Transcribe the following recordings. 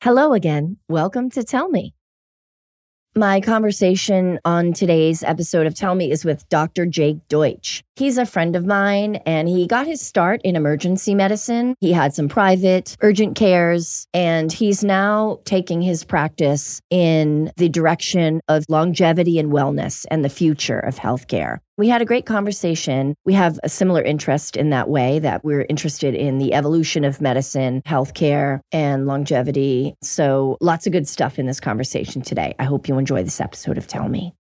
Hello again. Welcome to Tell Me. My conversation on today's episode of Tell Me is with Dr. Jake Deutsch. He's a friend of mine and he got his start in emergency medicine. He had some private urgent cares and he's now taking his practice in the direction of longevity and wellness and the future of healthcare. We had a great conversation. We have a similar interest in that way that we're interested in the evolution of medicine, healthcare, and longevity. So, lots of good stuff in this conversation today. I hope you enjoy this episode of Tell Me.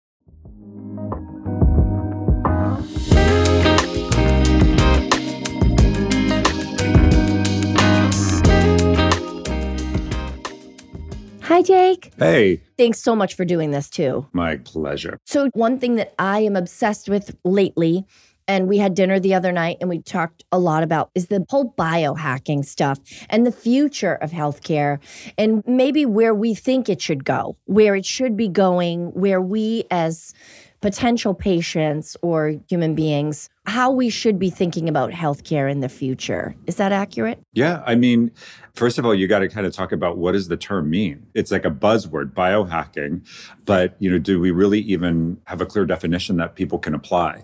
Hi, Jake. Hey. Thanks so much for doing this too. My pleasure. So, one thing that I am obsessed with lately, and we had dinner the other night and we talked a lot about, is the whole biohacking stuff and the future of healthcare and maybe where we think it should go, where it should be going, where we as potential patients or human beings how we should be thinking about healthcare in the future. Is that accurate? Yeah. I mean, first of all, you got to kind of talk about what does the term mean? It's like a buzzword, biohacking, but you know, do we really even have a clear definition that people can apply?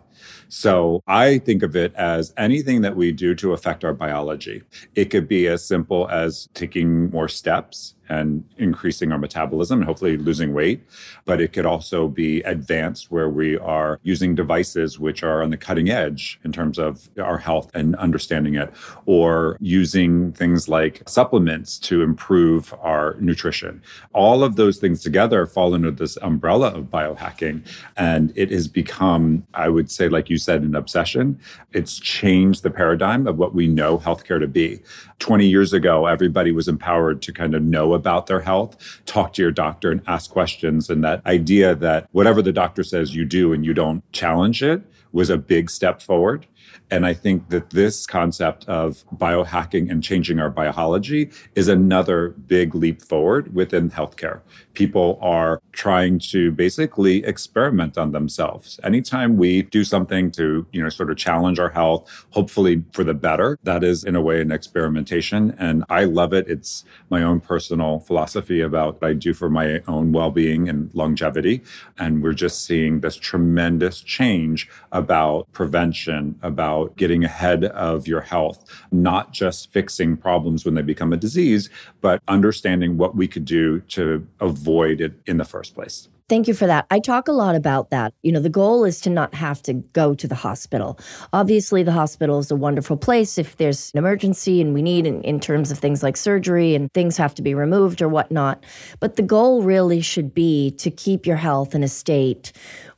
So I think of it as anything that we do to affect our biology. It could be as simple as taking more steps and increasing our metabolism and hopefully losing weight. But it could also be advanced where we are using devices which are on the cutting edge in terms of our health and understanding it, or using things like supplements to improve our nutrition. All of those things together fall under this umbrella of biohacking. And it has become, I would say, like you said, an obsession. It's changed the paradigm of what we know healthcare to be. 20 years ago, everybody was empowered to kind of know about their health, talk to your doctor and ask questions. And that idea that whatever the doctor says you do and you don't challenge it was a big step forward. And I think that this concept of biohacking and changing our biology is another big leap forward within healthcare. People are trying to basically experiment on themselves. Anytime we do something to, you know, sort of challenge our health, hopefully for the better, that is in a way an experimentation. And I love it. It's my own personal philosophy about what I do for my own well being and longevity. And we're just seeing this tremendous change about prevention, about getting ahead of your health, not just fixing problems when they become a disease, but understanding what we could do to avoid it in the first place. Thank you for that. I talk a lot about that. You know, the goal is to not have to go to the hospital. Obviously, the hospital is a wonderful place if there's an emergency and we need in, in terms of things like surgery and things have to be removed or whatnot. But the goal really should be to keep your health in a state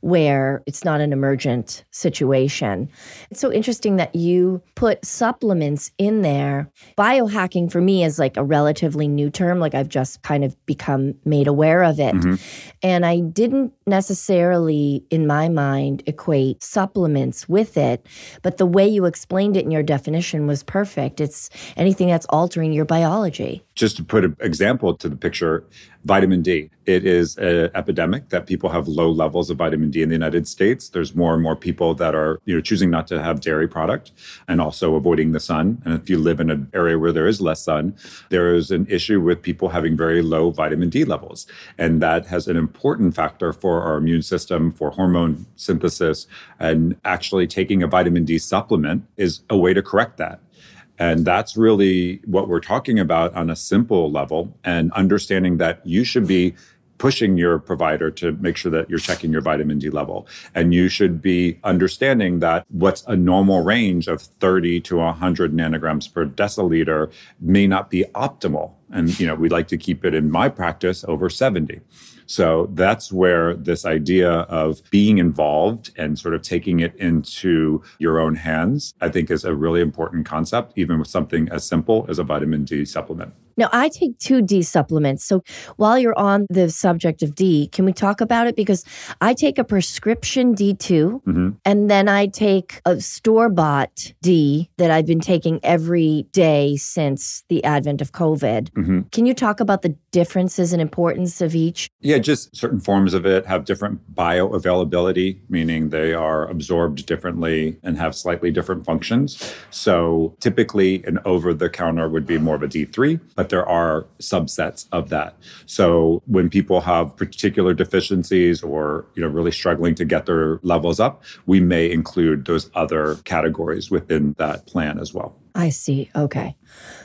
where it's not an emergent situation. It's so interesting that you put supplements in there. Biohacking for me is like a relatively new term, like I've just kind of become made aware of it. Mm-hmm. And I didn't necessarily, in my mind, equate supplements with it, but the way you explained it in your definition was perfect. It's anything that's altering your biology. Just to put an example to the picture, vitamin D. It is an epidemic that people have low levels of vitamin D in the United States. There's more and more people that are, you know, choosing not to have dairy product and also avoiding the sun. And if you live in an area where there is less sun, there is an issue with people having very low vitamin D levels. And that has an important factor for our immune system, for hormone synthesis. And actually taking a vitamin D supplement is a way to correct that. And that's really what we're talking about on a simple level and understanding that you should be pushing your provider to make sure that you're checking your vitamin D level. And you should be understanding that what's a normal range of 30 to 100 nanograms per deciliter may not be optimal. And, you know, we like to keep it in my practice over 70. So that's where this idea of being involved and sort of taking it into your own hands, I think is a really important concept, even with something as simple as a vitamin D supplement. Now, I take two D supplements. So while you're on the subject of D, can we talk about it? Because I take a prescription D2 mm-hmm. and then I take a store bought D that I've been taking every day since the advent of COVID. Mm-hmm. Can you talk about the differences and importance of each? Yeah, just certain forms of it have different bioavailability, meaning they are absorbed differently and have slightly different functions. So typically, an over the counter would be more of a D3, but there are subsets of that. So when people have particular deficiencies or you know really struggling to get their levels up, we may include those other categories within that plan as well. I see. Okay.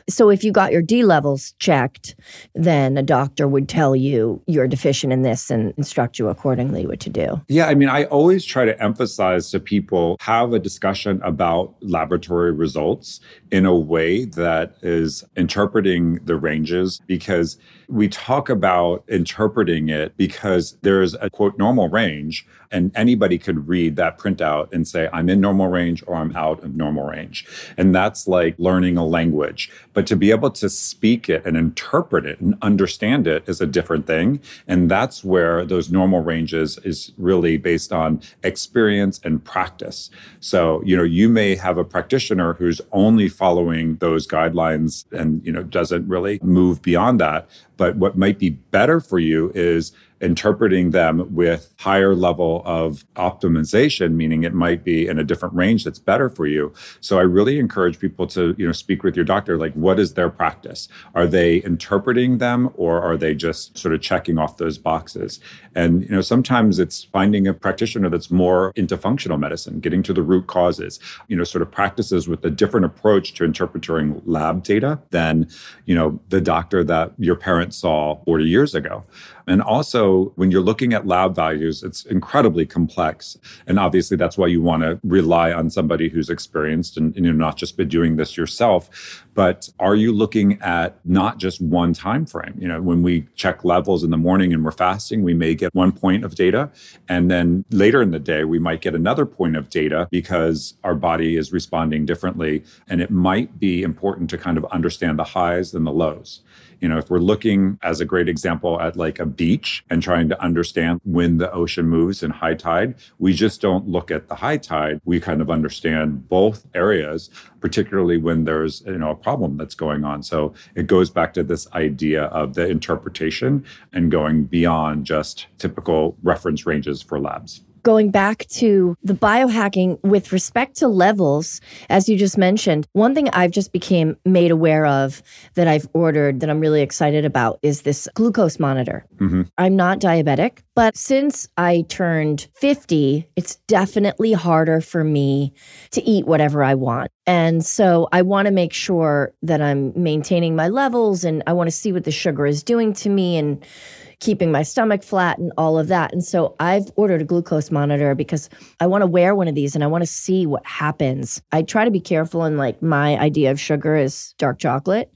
So if you got your D levels checked, then a doctor would tell you you're deficient in this and instruct you accordingly what to do. Yeah, I mean, I always try to emphasize to people have a discussion about laboratory results in a way that is interpreting the ranges because we talk about interpreting it because there's a quote normal range and anybody could read that printout and say I'm in normal range or I'm out of normal range. And that's like learning a language. But to be able to speak it and interpret it and understand it is a different thing. And that's where those normal ranges is really based on experience and practice. So, you know, you may have a practitioner who's only following those guidelines and, you know, doesn't really move beyond that. But what might be better for you is interpreting them with higher level of optimization meaning it might be in a different range that's better for you. So i really encourage people to you know speak with your doctor like what is their practice? Are they interpreting them or are they just sort of checking off those boxes? And you know sometimes it's finding a practitioner that's more into functional medicine getting to the root causes you know sort of practices with a different approach to interpreting lab data than you know the doctor that your parents saw 40 years ago. And also, when you're looking at lab values, it's incredibly complex. And obviously, that's why you want to rely on somebody who's experienced and, and you're not just been doing this yourself. But are you looking at not just one time frame? You know, when we check levels in the morning and we're fasting, we may get one point of data. And then later in the day, we might get another point of data because our body is responding differently. And it might be important to kind of understand the highs and the lows. You know, if we're looking as a great example at like a beach and trying to understand when the ocean moves in high tide, we just don't look at the high tide. We kind of understand both areas, particularly when there's, you know, a problem that's going on. So it goes back to this idea of the interpretation and going beyond just typical reference ranges for labs going back to the biohacking with respect to levels, as you just mentioned, one thing I've just became made aware of that I've ordered that I'm really excited about is this glucose monitor. Mm-hmm. I'm not diabetic, but since I turned 50, it's definitely harder for me to eat whatever I want. And so I want to make sure that I'm maintaining my levels and I want to see what the sugar is doing to me and keeping my stomach flat and all of that. And so I've ordered a glucose monitor because I want to wear one of these and I want to see what happens. I try to be careful and like my idea of sugar is dark chocolate.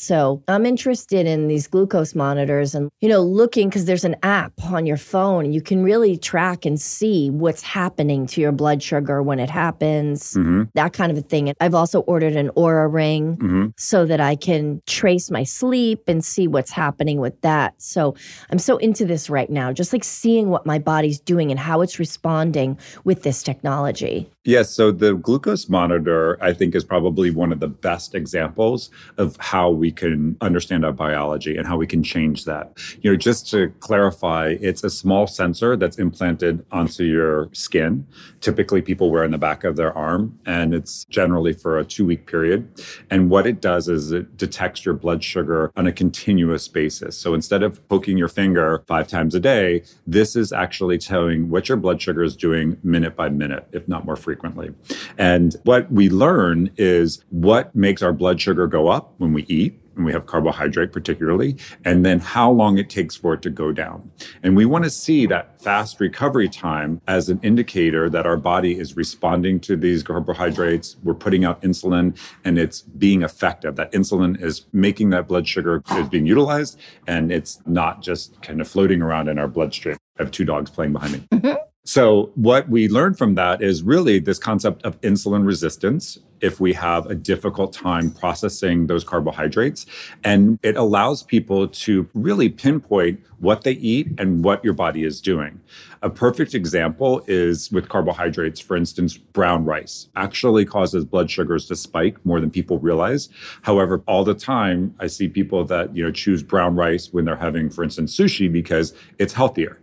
So I'm interested in these glucose monitors and, you know, looking because there's an app on your phone you can really track and see what's happening to your blood sugar when it happens, mm-hmm. that kind of a thing. I've also ordered an Oura ring mm-hmm. so that I can trace my sleep and see what's happening with that. So I'm so into this right now, just like seeing what my body's doing and how it's responding with this technology. Yes. So the glucose monitor, I think, is probably one of the best examples of how we can understand our biology and how we can change that. You know, just to clarify, it's a small sensor that's implanted onto your skin. Typically, people wear in the back of their arm, and it's generally for a two week period. And what it does is it detects your blood sugar on a continuous basis. So instead of poking your finger five times a day, this is actually telling what your blood sugar is doing minute by minute, if not more frequently. And what we learn is what makes our blood sugar go up when we eat and we have carbohydrate particularly, and then how long it takes for it to go down. And we want to see that fast recovery time as an indicator that our body is responding to these carbohydrates. We're putting out insulin and it's being effective. That insulin is making that blood sugar is being utilized and it's not just kind of floating around in our bloodstream. I have two dogs playing behind me. So, what we learned from that is really this concept of insulin resistance if we have a difficult time processing those carbohydrates. And it allows people to really pinpoint what they eat and what your body is doing. A perfect example is with carbohydrates, for instance, brown rice actually causes blood sugars to spike more than people realize. However, all the time I see people that, you know, choose brown rice when they're having, for instance, sushi because it's healthier.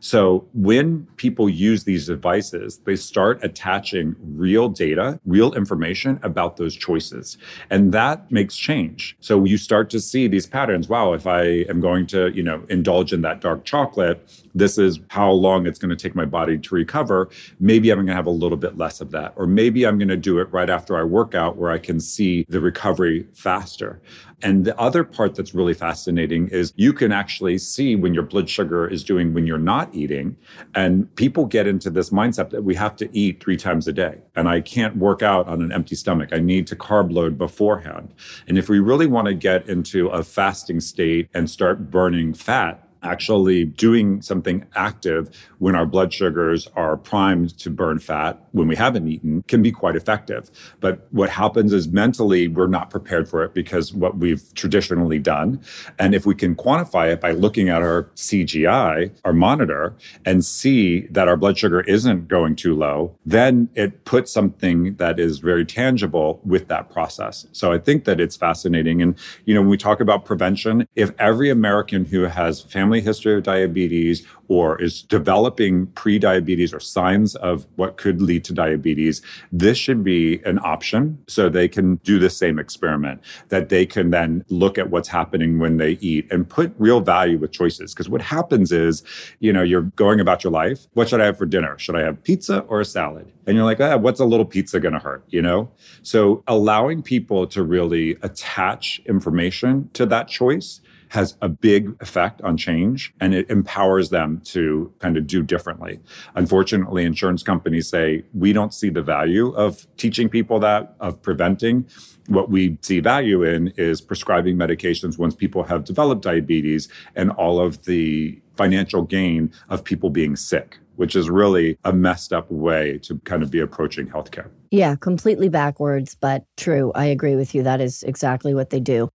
So when people use these devices, they start attaching real data, real information about those choices. And that makes change. So you start to see these patterns. Wow, if I am going to, you know, indulge in that dark chocolate, this is how long it's going to take my body to recover. Maybe I'm going to have a little bit less of that. Or maybe I'm going to do it right after I work out where I can see the recovery faster. And the other part that's really fascinating is you can actually see when your blood sugar is doing when you're not eating. And people get into this mindset that we have to eat three times a day. And I can't work out on an empty stomach. I need to carb load beforehand. And if we really want to get into a fasting state and start burning fat, actually doing something active when our blood sugars are primed to burn fat when we haven't eaten can be quite effective. But what happens is mentally we're not prepared for it because what we've traditionally done. And if we can quantify it by looking at our CGI, our monitor, and see that our blood sugar isn't going too low, then it puts something that is very tangible with that process. So I think that it's fascinating. And, you know, when we talk about prevention, if every American who has family family history of diabetes or is developing pre-diabetes or signs of what could lead to diabetes, this should be an option so they can do the same experiment, that they can then look at what's happening when they eat and put real value with choices. Because what happens is, you know, you're going about your life. What should I have for dinner? Should I have pizza or a salad? And you're like, ah, what's a little pizza going to hurt? You know? So allowing people to really attach information to that choice has a big effect on change and it empowers them to kind of do differently. Unfortunately, insurance companies say we don't see the value of teaching people that, of preventing. What we see value in is prescribing medications once people have developed diabetes and all of the financial gain of people being sick which is really a messed up way to kind of be approaching healthcare. Yeah, completely backwards, but true. I agree with you. That is exactly what they do.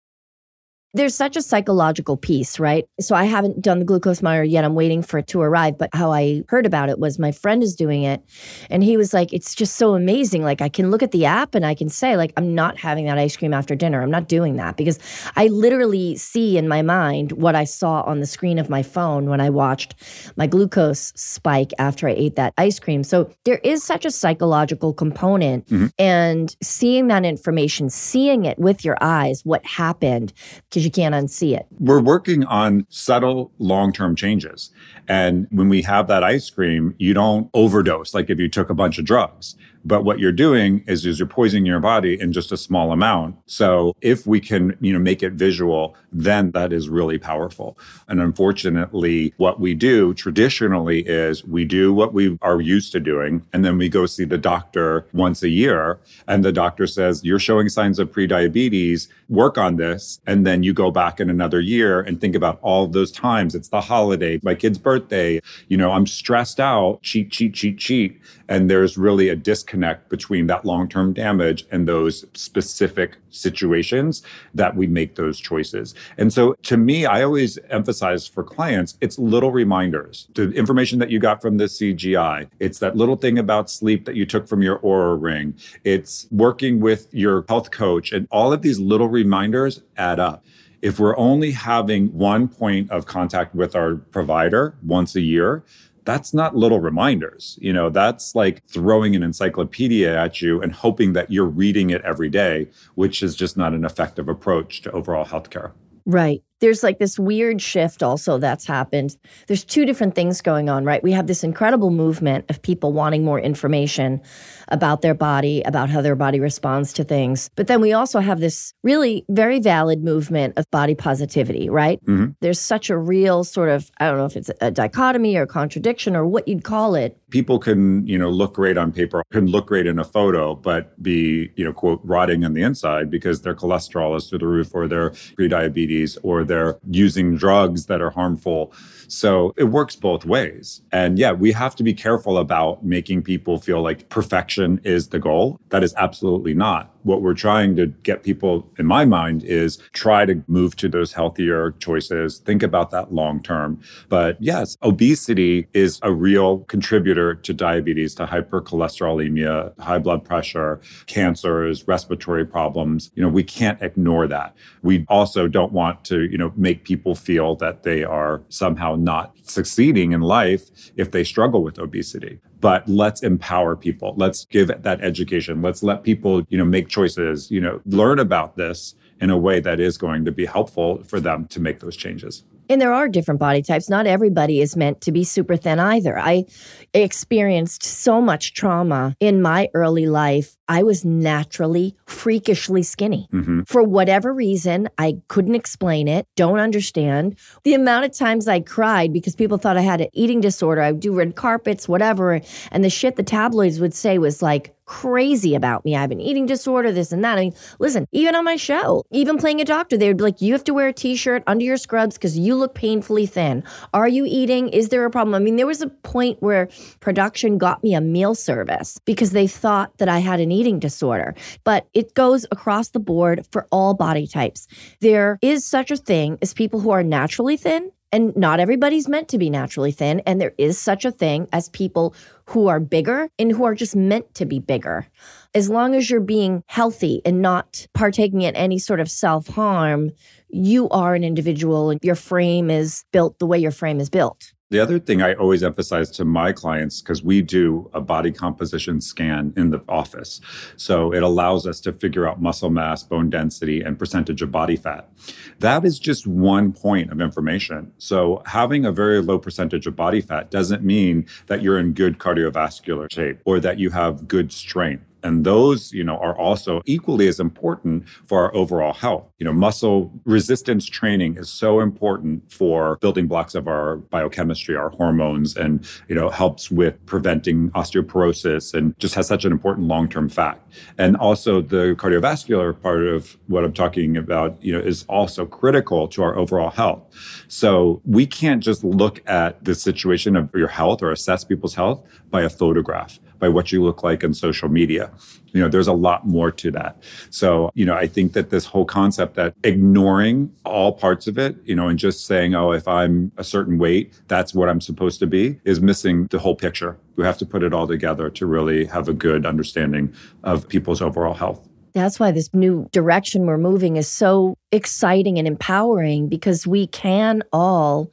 There's such a psychological piece, right? So I haven't done the glucose monitor yet. I'm waiting for it to arrive. But how I heard about it was my friend is doing it. And he was like, it's just so amazing. Like I can look at the app and I can say, like, I'm not having that ice cream after dinner. I'm not doing that because I literally see in my mind what I saw on the screen of my phone when I watched my glucose spike after I ate that ice cream. So there is such a psychological component. Mm-hmm. And seeing that information, seeing it with your eyes, what happened, because you can't unsee it. We're working on subtle long term changes. And when we have that ice cream, you don't overdose like if you took a bunch of drugs. But what you're doing is, is you're poisoning your body in just a small amount. So if we can, you know, make it visual, then that is really powerful. And unfortunately, what we do traditionally is we do what we are used to doing, and then we go see the doctor once a year. And the doctor says, You're showing signs of prediabetes, work on this. And then you go back in another year and think about all those times. It's the holiday, my kid's birthday, you know, I'm stressed out, cheat, cheat, cheat, cheat. And there's really a disconnect between that long term damage and those specific situations that we make those choices. And so to me, I always emphasize for clients, it's little reminders. The information that you got from the CGI, it's that little thing about sleep that you took from your Oura ring, it's working with your health coach, and all of these little reminders add up if we're only having one point of contact with our provider once a year, that's not little reminders. You know, that's like throwing an encyclopedia at you and hoping that you're reading it every day, which is just not an effective approach to overall healthcare. Right. There's like this weird shift also that's happened. There's two different things going on, right? We have this incredible movement of people wanting more information about their body, about how their body responds to things. But then we also have this really very valid movement of body positivity, right? Mm-hmm. There's such a real sort of, I don't know if it's a dichotomy or contradiction or what you'd call it. People can, you know, look great on paper, can look great in a photo, but be, you know, quote, rotting on the inside because their cholesterol is through the roof or their pre-diabetes or they're using drugs that are harmful. So it works both ways. And yeah, we have to be careful about making people feel like perfection is the goal. That is absolutely not. What we're trying to get people, in my mind, is try to move to those healthier choices, think about that long term. But yes, obesity is a real contributor to diabetes, to hypercholesterolemia, high blood pressure, cancers, respiratory problems. You know, we can't ignore that. We also don't want to, you know, make people feel that they are somehow not succeeding in life if they struggle with obesity but let's empower people let's give that education let's let people you know make choices you know learn about this in a way that is going to be helpful for them to make those changes and there are different body types. Not everybody is meant to be super thin either. I experienced so much trauma in my early life. I was naturally freakishly skinny. Mm-hmm. For whatever reason, I couldn't explain it, don't understand. The amount of times I cried because people thought I had an eating disorder, I would do red carpets, whatever. And the shit the tabloids would say was like, crazy about me. I have an eating disorder, this and that. I mean, listen, even on my show, even playing a doctor, they would be like, you have to wear a t shirt under your scrubs because you look painfully thin. Are you eating? Is there a problem? I mean, there was a point where production got me a meal service because they thought that I had an eating disorder. But it goes across the board for all body types. There is such a thing as people who are naturally thin and not everybody's meant to be naturally thin. And there is such a thing as people who are bigger and who are just meant to be bigger. As long as you're being healthy and not partaking in any sort of self harm, you are an individual and your frame is built the way your frame is built. The other thing I always emphasize to my clients, because we do a body composition scan in the office. So it allows us to figure out muscle mass, bone density, and percentage of body fat. That is just one point of information. So having a very low percentage of body fat doesn't mean that you're in good cardiovascular shape or that you have good strength and those, you know, are also equally as important for our overall health. You know, muscle resistance training is so important for building blocks of our biochemistry, our hormones, and, you know, helps with preventing osteoporosis and just has such an important long-term fact. And also the cardiovascular part of what I'm talking about, you know, is also critical to our overall health. So we can't just look at the situation of your health or assess people's health by a photograph by what you look like in social media. You know, there's a lot more to that. So, you know, I think that this whole concept that ignoring all parts of it, you know, and just saying, oh, if I'm a certain weight, that's what I'm supposed to be, is missing the whole picture. We have to put it all together to really have a good understanding of people's overall health. That's why this new direction we're moving is so exciting and empowering because we can all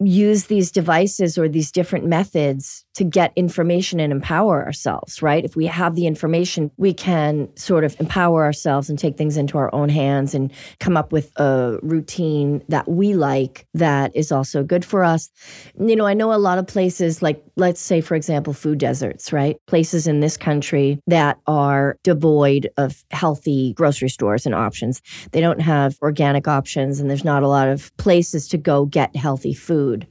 use these devices or these different methods to get information and empower ourselves, right? If we have the information, we can sort of empower ourselves and take things into our own hands and come up with a routine that we like that is also good for us. You know, I know a lot of places, like let's say, for example, food deserts, right? Places in this country that are devoid of healthy grocery stores and options. They don't have organic options, and there's not a lot of places to go get healthy food.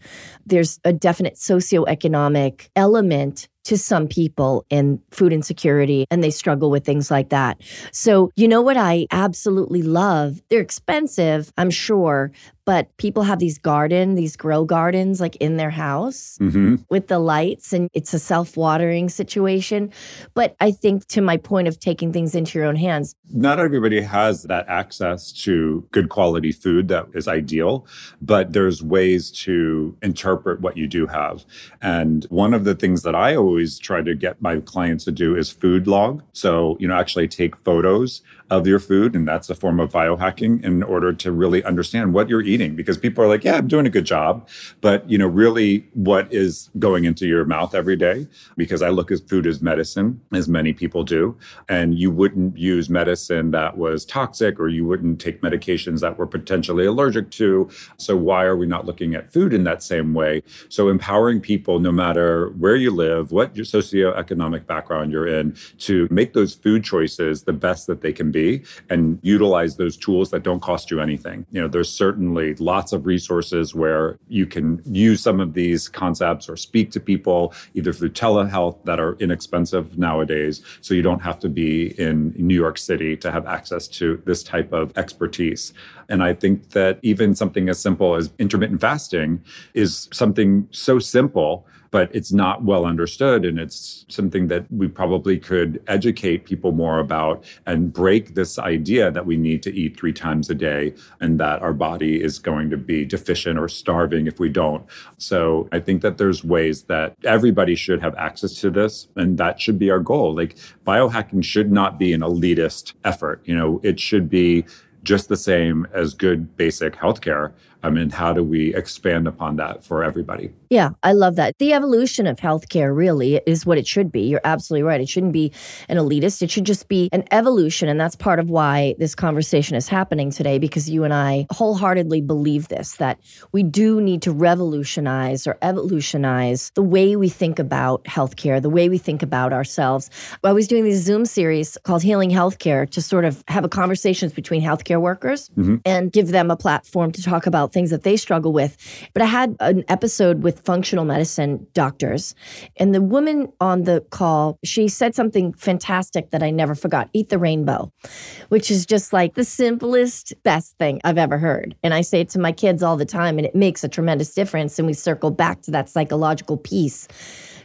There's a definite socioeconomic element to some people in food insecurity and they struggle with things like that. So, you know what I absolutely love? They're expensive, I'm sure, but people have these garden, these grow gardens like in their house mm-hmm. with the lights, and it's a self watering situation. But I think to my point of taking things into your own hands, not everybody has that access to good quality food that is ideal, but there's ways to interpret what you do have. And one of the things that I always try to get my clients to do is food log. So, you know, actually take photos of your food. And that's a form of biohacking in order to really understand what you're eating. Because people are like, yeah, I'm doing a good job. But, you know, really what is going into your mouth every day? Because I look at food as medicine, as many people do. And you wouldn't use medicine that was toxic or you wouldn't take medications that were potentially allergic to. So why are we not looking at food in that same way? So empowering people, no matter where you live, what your socioeconomic background you're in, to make those food choices the best that they can be and utilize those tools that don't cost you anything. You know, there's certainly lots of resources where you can use some of these concepts or speak to people either through telehealth that are inexpensive nowadays. So you don't have to be in New York City to have access to this type of expertise. And I think that even something as simple as intermittent fasting is something so simple but it's not well understood. And it's something that we probably could educate people more about and break this idea that we need to eat three times a day and that our body is going to be deficient or starving if we don't. So I think that there's ways that everybody should have access to this. And that should be our goal. Like biohacking should not be an elitist effort. You know, it should be just the same as good basic healthcare. I mean, how do we expand upon that for everybody? Yeah, I love that. The evolution of healthcare really is what it should be. You're absolutely right. It shouldn't be an elitist, it should just be an evolution. And that's part of why this conversation is happening today, because you and I wholeheartedly believe this that we do need to revolutionize or evolutionize the way we think about healthcare, the way we think about ourselves. I was doing this Zoom series called Healing Healthcare to sort of have a conversations between healthcare workers mm-hmm. and give them a platform to talk about things that they struggle with. But I had an episode with functional medicine doctors, and the woman on the call, she said something fantastic that I never forgot eat the rainbow, which is just like the simplest, best thing I've ever heard. And I say it to my kids all the time, and it makes a tremendous difference. And we circle back to that psychological piece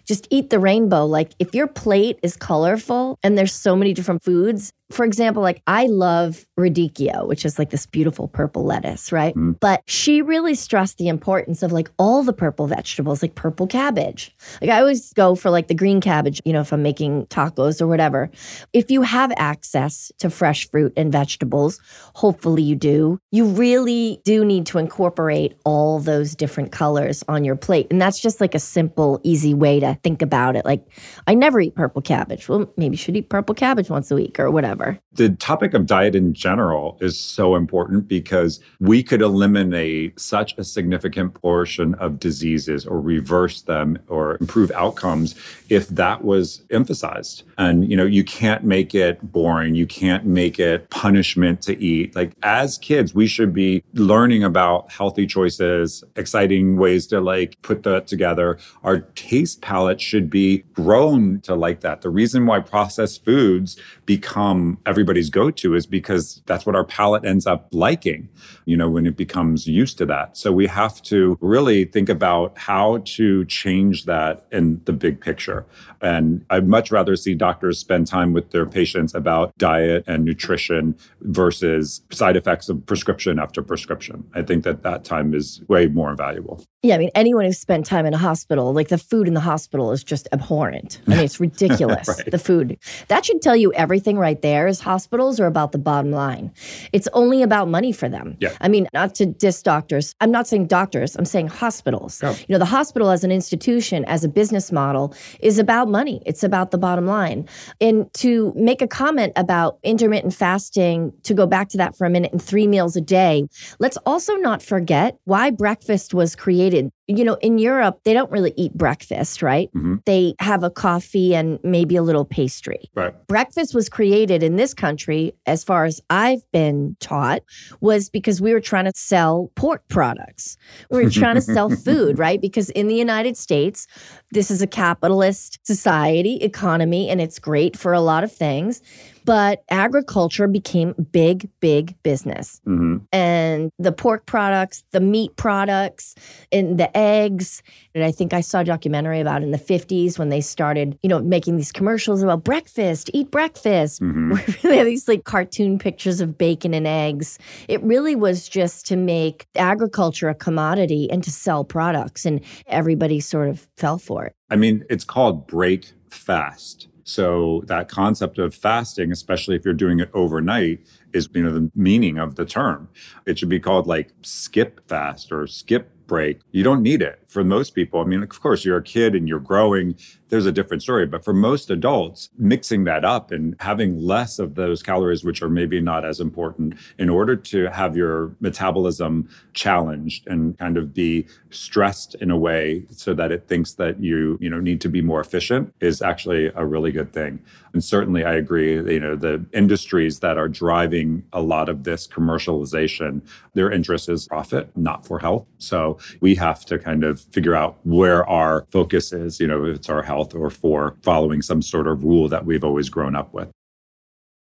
just eat the rainbow. Like if your plate is colorful and there's so many different foods, for example, like I love radicchio, which is like this beautiful purple lettuce, right? Mm. But she really stressed the importance of like all the purple vegetables, like purple cabbage. Like I always go for like the green cabbage, you know, if I'm making tacos or whatever. If you have access to fresh fruit and vegetables, hopefully you do, you really do need to incorporate all those different colors on your plate. And that's just like a simple, easy way to think about it. Like I never eat purple cabbage. Well, maybe you should eat purple cabbage once a week or whatever whatever. The topic of diet in general is so important because we could eliminate such a significant portion of diseases or reverse them or improve outcomes if that was emphasized. And you know, you can't make it boring, you can't make it punishment to eat. Like as kids, we should be learning about healthy choices, exciting ways to like put that together. Our taste palette should be grown to like that. The reason why processed foods become everybody's go to is because that's what our palate ends up liking, you know, when it becomes used to that. So we have to really think about how to change that in the big picture. And I'd much rather see doctors spend time with their patients about diet and nutrition versus side effects of prescription after prescription. I think that that time is way more valuable. Yeah, I mean, anyone who's spent time in a hospital, like the food in the hospital is just abhorrent. I mean, it's ridiculous. right. The food. That should tell you everything right there is hospitals are about the bottom line. It's only about money for them. Yeah. I mean, not to diss doctors. I'm not saying doctors, I'm saying hospitals. Oh. You know, the hospital as an institution, as a business model, is about money. It's about the bottom line. And to make a comment about intermittent fasting, to go back to that for a minute, and three meals a day, let's also not forget why breakfast was created you know, in Europe, they don't really eat breakfast, right? Mm-hmm. They have a coffee and maybe a little pastry. Right. Breakfast was created in this country, as far as I've been taught, was because we were trying to sell pork products. We were trying to sell food, right? Because in the United States, this is a capitalist society, economy, and it's great for a lot of things. But agriculture became big, big business. Mm-hmm. And the pork products, the meat products, and the eggs. And I think I saw a documentary about in the 50s when they started, you know, making these commercials about breakfast, eat breakfast. Mm-hmm. they have these like cartoon pictures of bacon and eggs. It really was just to make agriculture a commodity and to sell products. And everybody sort of fell for it. I mean, it's called break fast. So, that concept of fasting, especially if you're doing it overnight, is you know the meaning of the term. It should be called like skip fast or skip break. You don't need it for most people. I mean, of course, you're a kid and you're growing. There's a different story. But for most adults, mixing that up and having less of those calories, which are maybe not as important, in order to have your metabolism challenged and kind of be stressed in a way so that it thinks that you, you know, need to be more efficient is actually a really good thing. And certainly I agree, you know, the industries that are driving a lot of this commercialization, their interest is profit, not for health. So we have to kind of figure out where our focus is, you know, if it's our health or for following some sort of rule that we've always grown up with.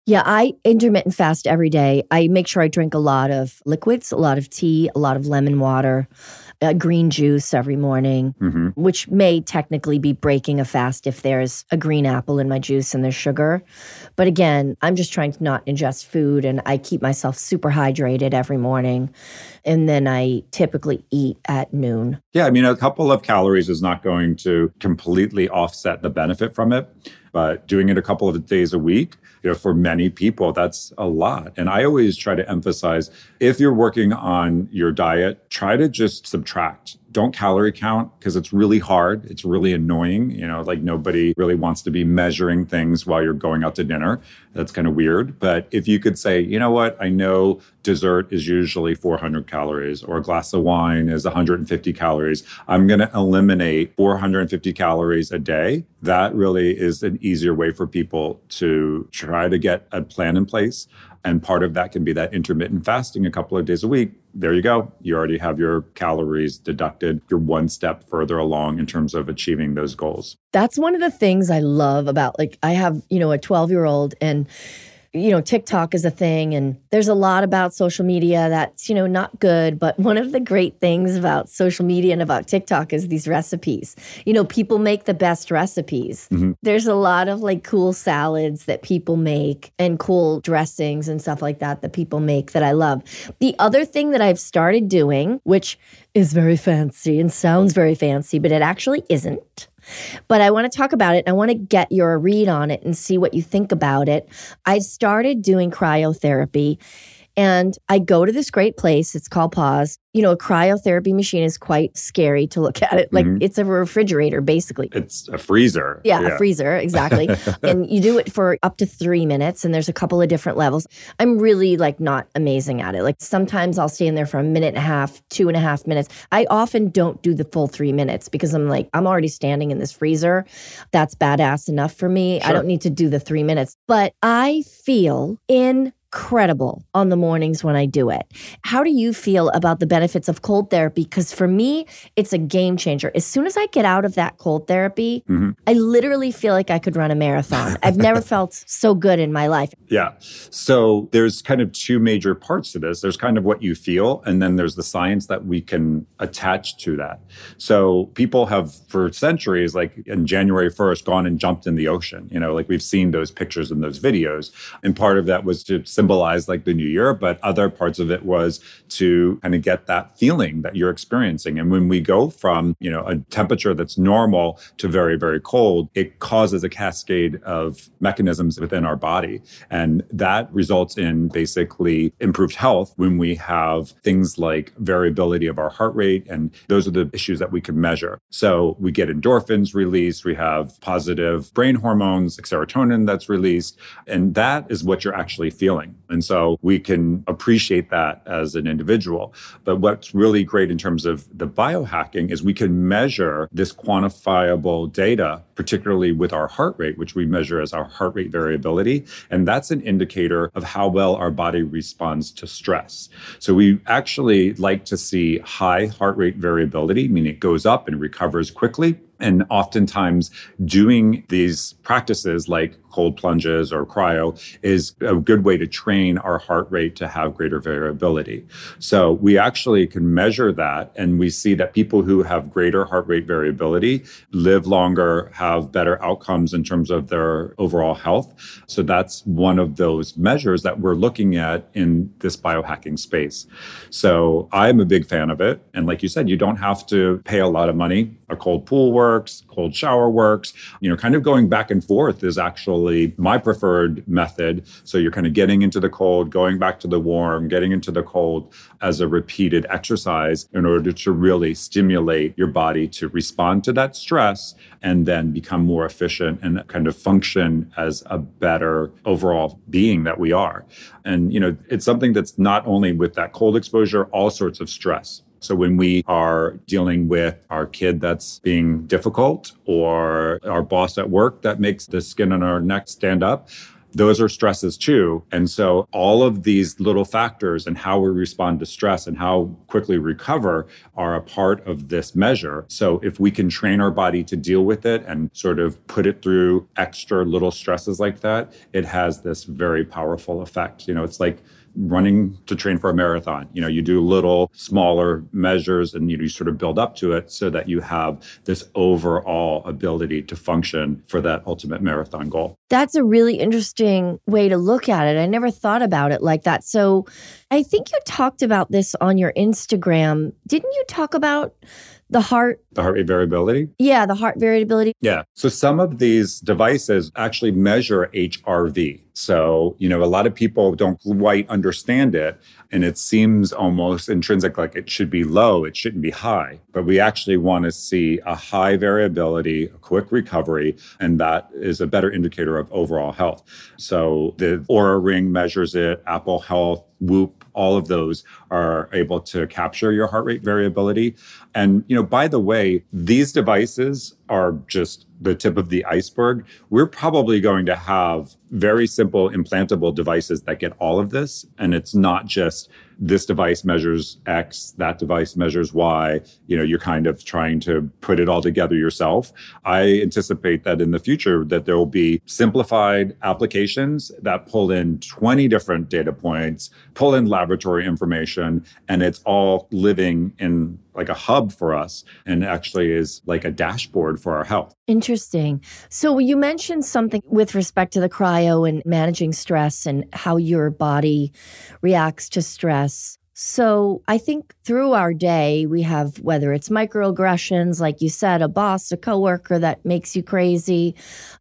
Yeah, I intermittent fast every day. I make sure I drink a lot of liquids, a lot of tea, a lot of lemon water, uh, green juice every morning, mm-hmm. which may technically be breaking a fast if there's a green apple in my juice and there's sugar. But again, I'm just trying to not ingest food and I keep myself super hydrated every morning. And then I typically eat at noon. Yeah, I mean, a couple of calories is not going to completely offset the benefit from it, but doing it a couple of days a week you know, for many people, that's a lot. And I always try to emphasize if you're working on your diet, try to just subtract don't calorie count because it's really hard. It's really annoying. You know, like nobody really wants to be measuring things while you're going out to dinner. That's kind of weird. But if you could say, you know what, I know dessert is usually 400 calories or a glass of wine is 150 calories. I'm going to eliminate 450 calories a day. That really is an easier way for people to try to get a plan in place. And part of that can be that intermittent fasting a couple of days a week. There you go. You already have your calories deducted. You're one step further along in terms of achieving those goals. That's one of the things I love about like I have, you know, a 12 year old and you know, TikTok is a thing and there's a lot about social media that's, you know, not good. But one of the great things about social media and about TikTok is these recipes. You know, people make the best recipes. Mm-hmm. There's a lot of like cool salads that people make and cool dressings and stuff like that that people make that I love. The other thing that I've started doing, which is very fancy and sounds very fancy, but it actually isn't but I want to talk about it. I want to get your read on it and see what you think about it. I started doing cryotherapy and I go to this great place. It's called Pause. You know, a cryotherapy machine is quite scary to look at it. Like mm-hmm. it's a refrigerator, basically. It's a freezer. Yeah, yeah. a freezer, exactly. and you do it for up to three minutes, and there's a couple of different levels. I'm really like not amazing at it. Like sometimes I'll stay in there for a minute and a half, two and a half minutes. I often don't do the full three minutes because I'm like, I'm already standing in this freezer. That's badass enough for me. Sure. I don't need to do the three minutes. But I feel in incredible on the mornings when I do it. How do you feel about the benefits of cold therapy? Because for me, it's a game changer. As soon as I get out of that cold therapy, mm-hmm. I literally feel like I could run a marathon. I've never felt so good in my life. Yeah. So there's kind of two major parts to this. There's kind of what you feel, and then there's the science that we can attach to that. So people have for centuries, like in January 1st, gone and jumped in the ocean. You know, like we've seen those pictures and those videos. And part of that was to symbolized like the new year, but other parts of it was to kind of get that feeling that you're experiencing. And when we go from, you know, a temperature that's normal to very, very cold, it causes a cascade of mechanisms within our body. And that results in basically improved health when we have things like variability of our heart rate. And those are the issues that we can measure. So we get endorphins released, we have positive brain hormones, like serotonin that's released. And that is what you're actually feeling. And so we can appreciate that as an individual. But what's really great in terms of the biohacking is we can measure this quantifiable data, particularly with our heart rate, which we measure as our heart rate variability. And that's an indicator of how well our body responds to stress. So we actually like to see high heart rate variability, meaning it goes up and recovers quickly. And oftentimes, doing these practices like cold plunges or cryo is a good way to train our heart rate to have greater variability. So we actually can measure that and we see that people who have greater heart rate variability live longer, have better outcomes in terms of their overall health. So that's one of those measures that we're looking at in this biohacking space. So I'm a big fan of it. And like you said, you don't have to pay a lot of money. A cold pool works cold shower works. You know, kind of going back and forth is actually my preferred method. So you're kind of getting into the cold, going back to the warm, getting into the cold as a repeated exercise in order to really stimulate your body to respond to that stress and then become more efficient and kind of function as a better overall being that we are. And, you know, it's something that's not only with that cold exposure, all sorts of stress. So when we are dealing with our kid that's being difficult or our boss at work that makes the skin on our neck stand up, those are stresses too. And so all of these little factors and how we respond to stress and how quickly recover are a part of this measure. So if we can train our body to deal with it and sort of put it through extra little stresses like that, it has this very powerful effect. You know, it's like running to train for a marathon. You know, you do little smaller measures and you, you sort of build up to it so that you have this overall ability to function for that ultimate marathon goal. That's a really interesting way to look at it. I never thought about it like that. So I think you talked about this on your Instagram. Didn't you talk about the heart. The heart rate variability? Yeah the heart variability. Yeah. So some of these devices actually measure hrv so you know a lot of people don't quite understand it and it seems almost intrinsic like it should be low it shouldn't be high. But we actually want to see a high variability a quick recovery and that is a better indicator of overall health. So the Oura ring measures it apple health whoop all of those are able to capture your heart rate variability. And you know by the way these devices are just the tip of the iceberg we're probably going to have very simple implantable devices that get all of this and it's not just this device measures X, that device measures Y. You know, you're kind of trying to put it all together yourself. I anticipate that in the future that there will be simplified applications that pull in 20 different data points, pull in laboratory information, and it's all living in like a hub for us and actually is like a dashboard for our health. Interesting. So you mentioned something with respect to the cryo and managing stress and how your body reacts to stress. So I think through our day, we have whether it's microaggressions, like you said, a boss, a coworker that makes you crazy.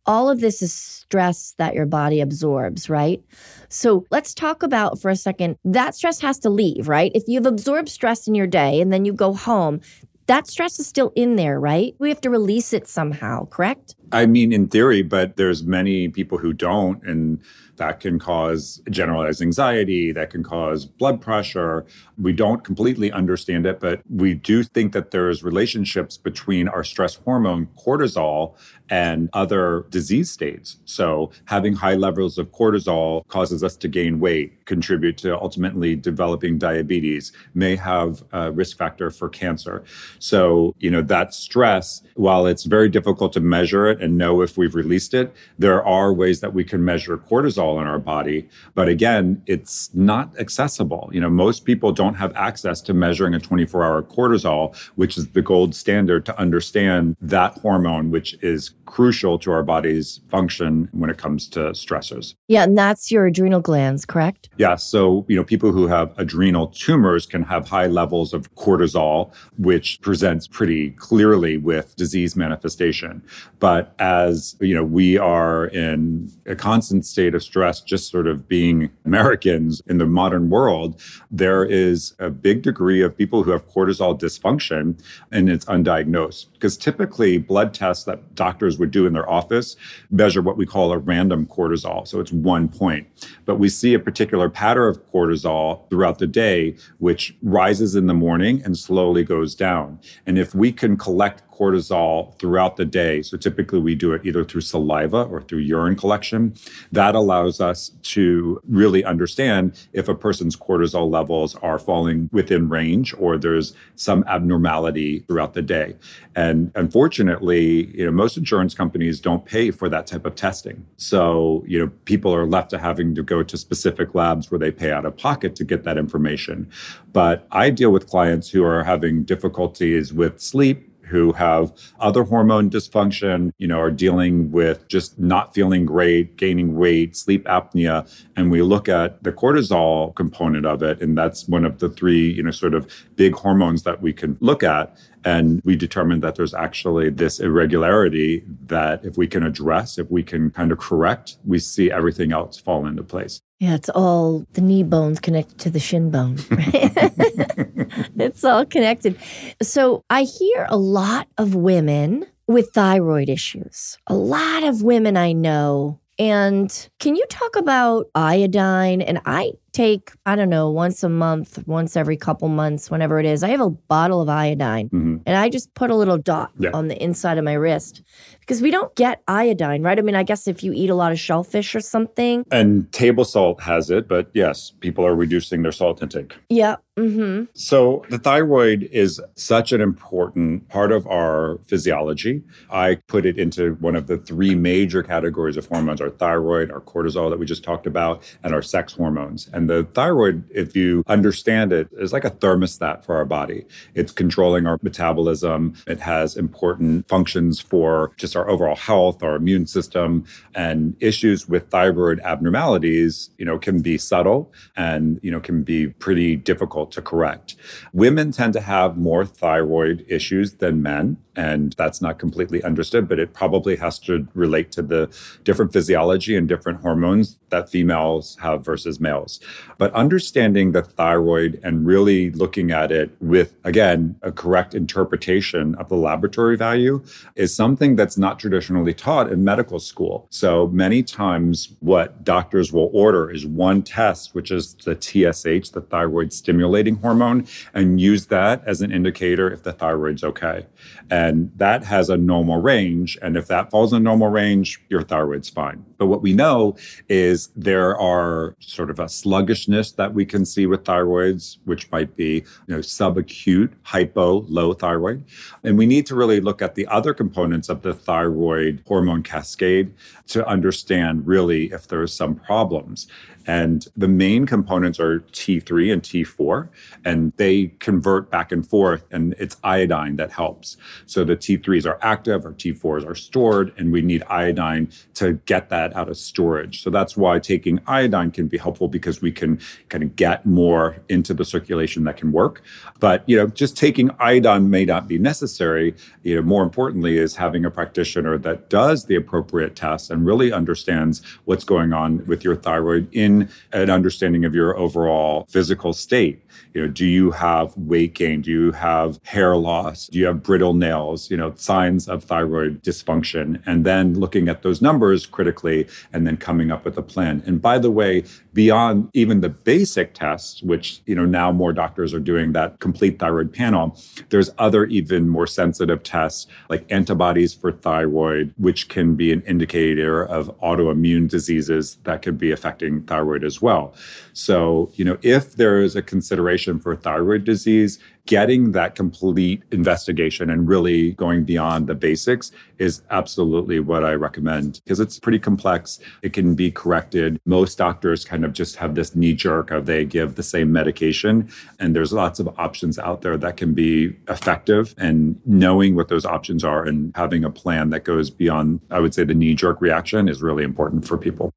All of this is stress that your body absorbs, right? So let's talk about for a second that stress has to leave, right? If you've absorbed stress in your day and then you go home, that stress is still in there, right? We have to release it somehow, correct? I mean, in theory, but there's many people who don't. And that can cause generalized anxiety, that can cause blood pressure. We don't completely understand it, but we do think that there's relationships between our stress hormone cortisol and other disease states. So having high levels of cortisol causes us to gain weight, contribute to ultimately developing diabetes, may have a risk factor for cancer. So, you know, that stress, while it's very difficult to measure it and know if we've released it, there are ways that we can measure cortisol in our body. But again, it's not accessible. You know, most people don't have access to measuring a 24 hour cortisol, which is the gold standard to understand that hormone, which is crucial to our body's function when it comes to stressors. Yeah. And that's your adrenal glands, correct? Yeah. So, you know, people who have adrenal tumors can have high levels of cortisol, which presents pretty clearly with disease manifestation. But as, you know, we are in a constant state of stress, just sort of being Americans in the modern world, there is a big degree of people who have cortisol dysfunction and it's undiagnosed. Because typically, blood tests that doctors would do in their office measure what we call a random cortisol. So it's one point. But we see a particular pattern of cortisol throughout the day, which rises in the morning and slowly goes down. And if we can collect cortisol throughout the day. So typically we do it either through saliva or through urine collection. That allows us to really understand if a person's cortisol levels are falling within range or there's some abnormality throughout the day. And unfortunately, you know, most insurance companies don't pay for that type of testing. So, you know, people are left to having to go to specific labs where they pay out of pocket to get that information. But I deal with clients who are having difficulties with sleep, who have other hormone dysfunction, you know, are dealing with just not feeling great, gaining weight, sleep apnea, and we look at the cortisol component of it, and that's one of the three, you know, sort of big hormones that we can look at. And we determined that there's actually this irregularity that if we can address, if we can kind of correct, we see everything else fall into place. Yeah, it's all the knee bones connected to the shin bone. it's all connected. So I hear a lot of women with thyroid issues. A lot of women I know. And can you talk about iodine? And I take, I don't know, once a month, once every couple months, whenever it is. I have a bottle of iodine mm-hmm. and I just put a little dot yeah. on the inside of my wrist because we don't get iodine, right? I mean, I guess if you eat a lot of shellfish or something. And table salt has it, but yes, people are reducing their salt intake. Yeah. Mm-hmm. So the thyroid is such an important part of our physiology. I put it into one of the three major categories of hormones our thyroid, our cortisol that we just talked about, and our sex hormones. And the thyroid, if you understand it, is like a thermostat for our body. It's controlling our metabolism. It has important functions for just our overall health, our immune system, and issues with thyroid abnormalities, you know, can be subtle and, you know, can be pretty difficult difficult to correct. Women tend to have more thyroid issues than men, and that's not completely understood, but it probably has to relate to the different physiology and different hormones that females have versus males. But understanding the thyroid and really looking at it with, again, a correct interpretation of the laboratory value is something that's not traditionally taught in medical school. So many times, what doctors will order is one test, which is the TSH, the thyroid stimulating hormone and use that as an indicator if the thyroid's okay. And that has a normal range. And if that falls in normal range, your thyroid's fine. But what we know is there are sort of a sluggishness that we can see with thyroids, which might be, you know, subacute, hypo, low thyroid. And we need to really look at the other components of the thyroid hormone cascade to understand really if there's some problems. And the main components are T3 and T4, and they convert back and forth, and it's iodine that helps. So the T3s are active, our T4s are stored, and we need iodine to get that out of storage. So that's why taking iodine can be helpful because we can kind of get more into the circulation that can work. But, you know, just taking iodine may not be necessary. You know, more importantly is having a practitioner that does the appropriate tests and really understands what's going on with your thyroid in an understanding of your overall physical state. You know, do you have weight gain? Do you have hair loss? Do you have brittle nails? You know, signs of thyroid dysfunction. And then looking at those numbers critically and then coming up with a plan. And by the way, beyond even the basic tests, which, you know, now more doctors are doing that complete thyroid panel, there's other even more sensitive tests like antibodies for thyroid, which can be an indicator of autoimmune diseases that could be affecting thyroid as well. So, you know, if there is a consideration for thyroid disease, getting that complete investigation and really going beyond the basics is absolutely what I recommend because it's pretty complex. It can be corrected. Most doctors kind of just have this knee jerk of they give the same medication. And there's lots of options out there that can be effective. And knowing what those options are and having a plan that goes beyond, I would say, the knee jerk reaction is really important for people.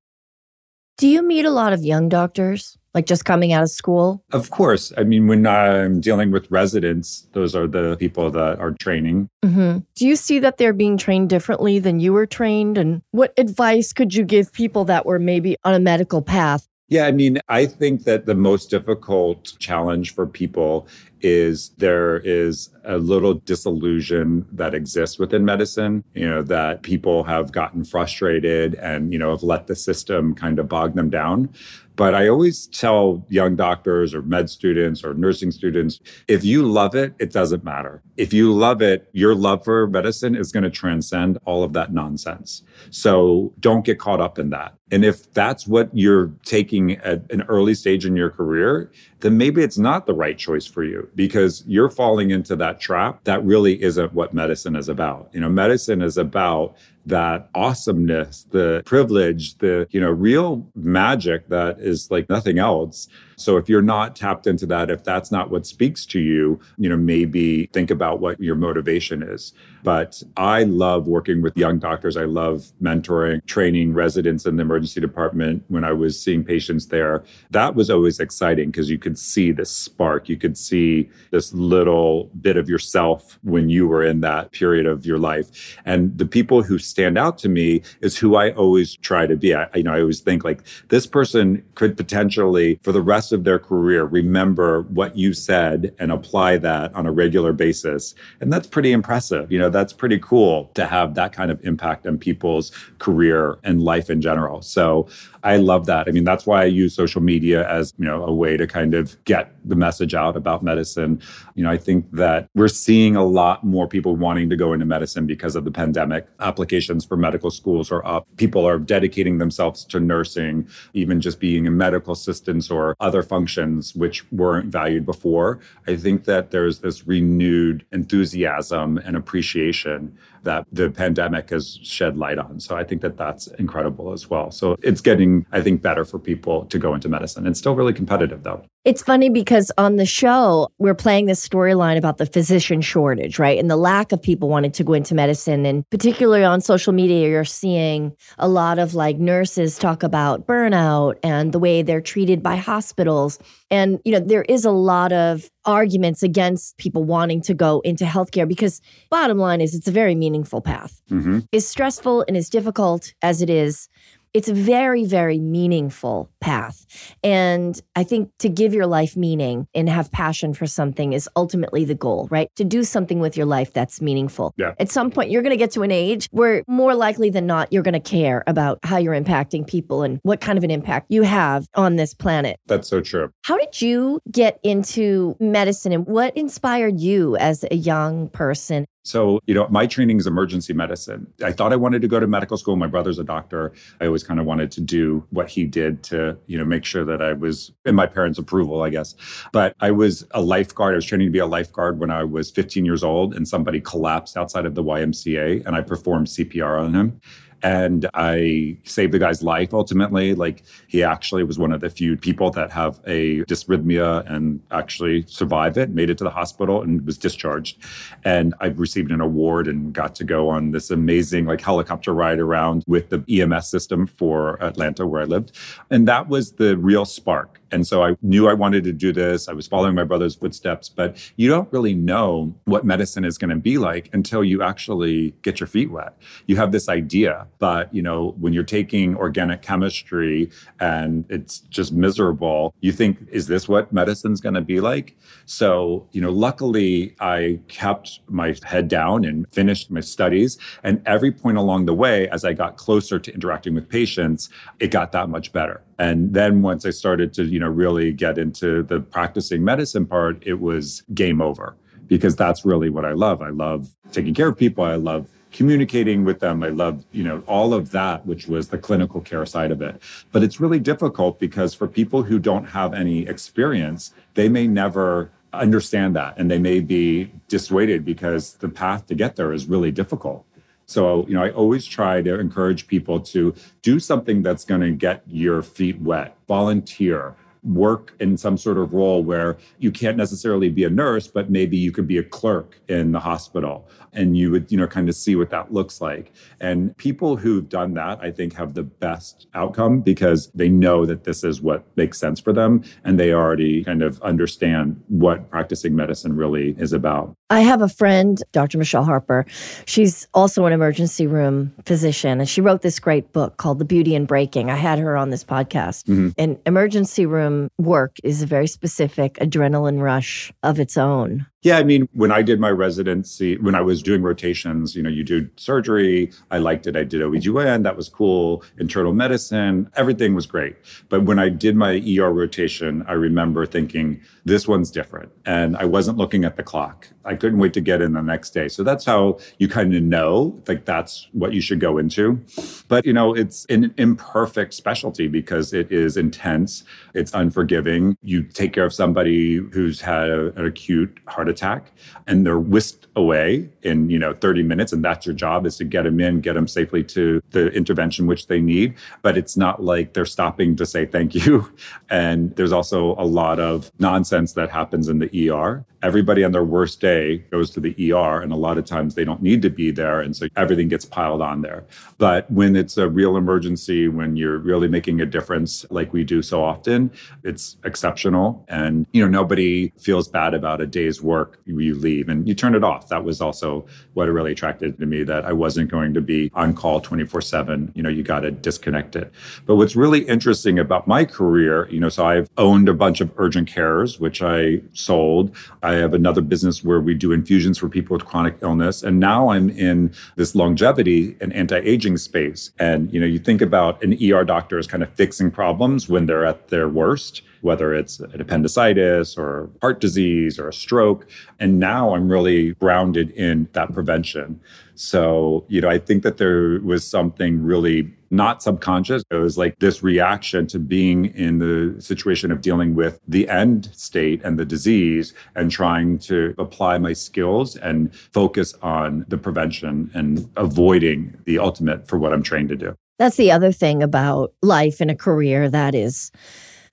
Do you meet a lot of young doctors? like just coming out of school? Of course. I mean, when I'm dealing with residents, those are the people that are training. Mm-hmm. Do you see that they're being trained differently than you were trained? And what advice could you give people that were maybe on a medical path? Yeah, I mean, I think that the most difficult challenge for people is there is a little disillusion that exists within medicine, you know, that people have gotten frustrated and, you know, have let the system kind of bog them down. But I always tell young doctors or med students or nursing students if you love it, it doesn't matter. If you love it, your love for medicine is going to transcend all of that nonsense. So don't get caught up in that. And if that's what you're taking at an early stage in your career, then maybe it's not the right choice for you because you're falling into that trap. That really isn't what medicine is about. You know, medicine is about that awesomeness, the privilege, the, you know, real magic that is like nothing else So if you're not tapped into that, if that's not what speaks to you, you know, maybe think about what your motivation is. But I love working with young doctors. I love mentoring, training residents in the emergency department when I was seeing patients there. That was always exciting because you could see this spark. You could see this little bit of yourself when you were in that period of your life. And the people who stand out to me is who I always try to be. I, you know, I always think like this person could potentially, for the rest of their career, remember what you said and apply that on a regular basis. And that's pretty impressive. You know, that's pretty cool to have that kind of impact on people's career and life in general. So I love that. I mean, that's why I use social media as, you know, a way to kind of get the message out about medicine. You know, I think that we're seeing a lot more people wanting to go into medicine because of the pandemic. Applications for medical schools are up. People are dedicating themselves to nursing, even just being in medical assistants or other functions which weren't valued before. I think that there's this renewed enthusiasm and appreciation that the pandemic has shed light on. So I think that that's incredible as well. So it's getting, I think, better for people to go into medicine. It's still really competitive though. It's funny because on the show, we're playing this storyline about the physician shortage, right? And the lack of people wanting to go into medicine. And particularly on social media, you're seeing a lot of like nurses talk about burnout and the way they're treated by hospitals. And, you know, there is a lot of arguments against people wanting to go into healthcare because bottom line is it's a very meaningful path. Mm-hmm. As stressful and as difficult as it is, it's a very, very meaningful path. And I think to give your life meaning and have passion for something is ultimately the goal, right? To do something with your life that's meaningful. Yeah. At some point, you're going to get to an age where more likely than not, you're going to care about how you're impacting people and what kind of an impact you have on this planet. That's so true. How did you get into medicine and what inspired you as a young person? So, you know, my training is emergency medicine. I thought I wanted to go to medical school. My brother's a doctor. I always kind of wanted to do what he did to, you know, make sure that I was in my parents' approval, I guess. But I was a lifeguard. I was training to be a lifeguard when I was 15 years old, and somebody collapsed outside of the YMCA, and I performed CPR on him and I saved the guy's life ultimately. Like he actually was one of the few people that have a dysrhythmia and actually survived it, made it to the hospital and was discharged. And I received an award and got to go on this amazing like helicopter ride around with the EMS system for Atlanta where I lived. And that was the real spark. And so I knew I wanted to do this. I was following my brother's footsteps, but you don't really know what medicine is going to be like until you actually get your feet wet. You have this idea, but you know, when you're taking organic chemistry and it's just miserable, you think, is this what medicine's going to be like? So, you know, luckily I kept my head down and finished my studies. And every point along the way, as I got closer to interacting with patients, it got that much better. And then once I started to, you know, really get into the practicing medicine part, it was game over because that's really what I love. I love taking care of people. I love communicating with them. I love, you know, all of that, which was the clinical care side of it. But it's really difficult because for people who don't have any experience, they may never understand that and they may be dissuaded because the path to get there is really difficult. So, you know, I always try to encourage people to do something that's going to get your feet wet, volunteer, work in some sort of role where you can't necessarily be a nurse, but maybe you could be a clerk in the hospital and you would, you know, kind of see what that looks like. And people who've done that, I think, have the best outcome because they know that this is what makes sense for them and they already kind of understand what practicing medicine really is about. I have a friend, Dr. Michelle Harper. She's also an emergency room physician, and she wrote this great book called The Beauty in Breaking. I had her on this podcast. Mm-hmm. And emergency room work is a very specific adrenaline rush of its own. Yeah, I mean, when I did my residency, when I was doing rotations, you know, you do surgery. I liked it. I did OBGYN. That was cool. Internal medicine. Everything was great. But when I did my ER rotation, I remember thinking, this one's different. And I wasn't looking at the clock. I couldn't wait to get in the next day. So that's how you kind of know, like, that's what you should go into. But, you know, it's an imperfect specialty because it is intense, it's unforgiving. You take care of somebody who's had a, an acute heart attack attack and they're whisked away in, you know, 30 minutes. And that's your job is to get them in, get them safely to the intervention which they need. But it's not like they're stopping to say thank you. And there's also a lot of nonsense that happens in the ER. Everybody on their worst day goes to the ER, and a lot of times they don't need to be there. And so everything gets piled on there. But when it's a real emergency, when you're really making a difference like we do so often, it's exceptional. And, you know, nobody feels bad about a day's work you leave and you turn it off. That was also what really attracted to me that I wasn't going to be on call 24 7. You know, you got to disconnect it. But what's really interesting about my career, you know, so I've owned a bunch of urgent cares, which I sold. I have another business where we do infusions for people with chronic illness. And now I'm in this longevity and anti aging space. And, you know, you think about an ER doctor as kind of fixing problems when they're at their worst whether it's an appendicitis or heart disease or a stroke. And now I'm really grounded in that prevention. So, you know, I think that there was something really not subconscious. It was like this reaction to being in the situation of dealing with the end state and the disease and trying to apply my skills and focus on the prevention and avoiding the ultimate for what I'm trained to do. That's the other thing about life and a career that is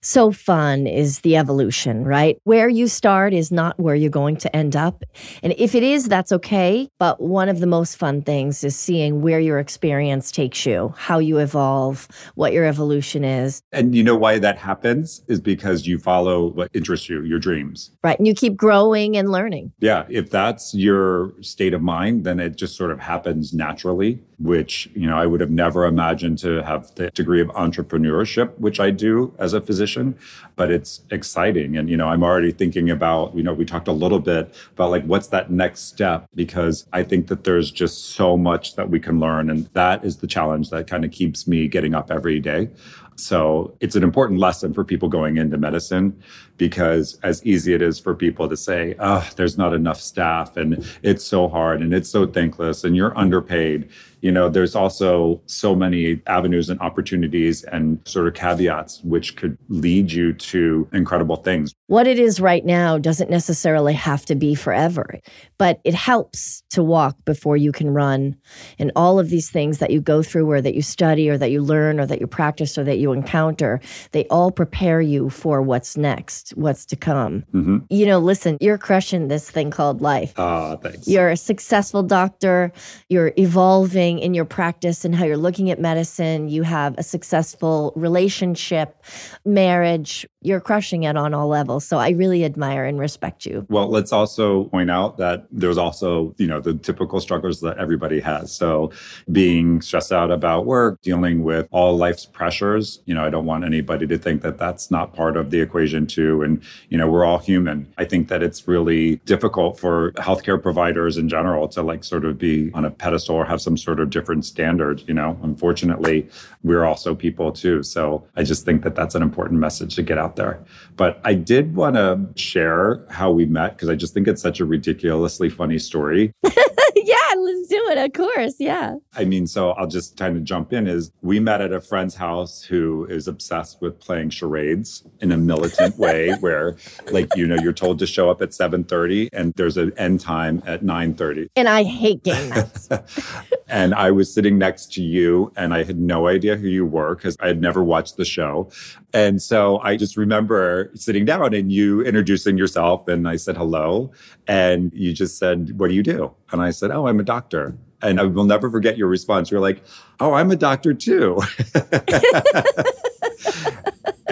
so fun is the evolution, right? Where you start is not where you're going to end up. And if it is, that's okay. But one of the most fun things is seeing where your experience takes you, how you evolve, what your evolution is. And you know why that happens is because you follow what interests you, your dreams. Right. And you keep growing and learning. Yeah. If that's your state of mind, then it just sort of happens naturally which you know I would have never imagined to have the degree of entrepreneurship which I do as a physician but it's exciting. And you know I'm already thinking about you know we talked a little bit about like what's that next step? Because I think that there's just so much that we can learn and that is the challenge that kind of keeps me getting up every day so it's an important lesson for people going into medicine because as easy it is for people to say, oh, there's not enough staff and it's so hard and it's so thankless and you're underpaid. You know, there's also so many avenues and opportunities and sort of caveats which could lead you to incredible things. What it is right now doesn't necessarily have to be forever, but it helps to walk before you can run. And all of these things that you go through or that you study or that you learn or that you practice or that you encounter, they all prepare you for what's next, what's to come. Mm-hmm. You know, listen, you're crushing this thing called life. Ah, uh, thanks. You're a successful doctor. You're evolving in your practice and how you're looking at medicine. You have a successful relationship, marriage. You're crushing it on all levels. So I really admire and respect you. Well, let's also point out that there's also, you know, the typical struggles that everybody has. So being stressed out about work, dealing with all life's pressures, you know, I don't want anybody to think that that's not part of the equation too. And, you know, we're all human. I think that it's really difficult for healthcare providers in general to like sort of be on a pedestal or have some sort of different standard. You know, unfortunately, we're also people too. So I just think that that's an important message to get out there. But I did want to share how we met because I just think it's such a ridiculously funny story. yeah, let's do it. Of course. Yeah. I mean, so I'll just kind of jump in is we met at a friend's house who is obsessed with playing charades in a militant way where like, you know, you're told to show up at 7:30 and there's an end time at 9:30. And I hate game nights. and I was sitting next to you and I had no idea who you were because I had never watched the show. And so I just remember sitting down and you introducing yourself and I said hello and you just said, "What do you do?" And I said, "Oh, I'm a doctor." And I will never forget your response. You're like, "Oh, I'm a doctor too."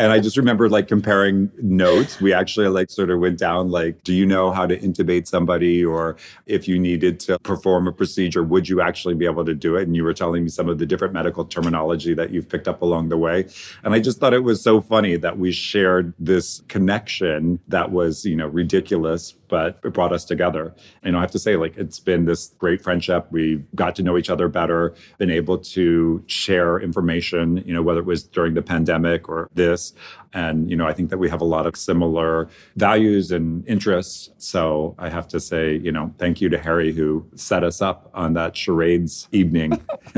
and I just remember like comparing notes. We actually like sort of went down like, do you know how to intubate somebody? Or if you needed to perform a procedure, would you actually be able to do it? And you were telling me some of the different medical terminology that you've picked up along the way. And I just thought it was so funny that we shared this connection that was, you know, ridiculous, but it brought us together. And I have to say, like, it's been this great friendship. We got to know each other better, been able to share information, you know, whether it was during the pandemic or this. And, you know, I think that we have a lot of similar values and interests. So I have to say, you know, thank you to Harry who set us up on that charades evening.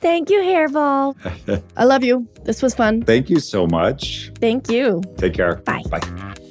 thank you, Hairball. I love you. This was fun. Thank you so much. Thank you. Take care. Bye. Bye.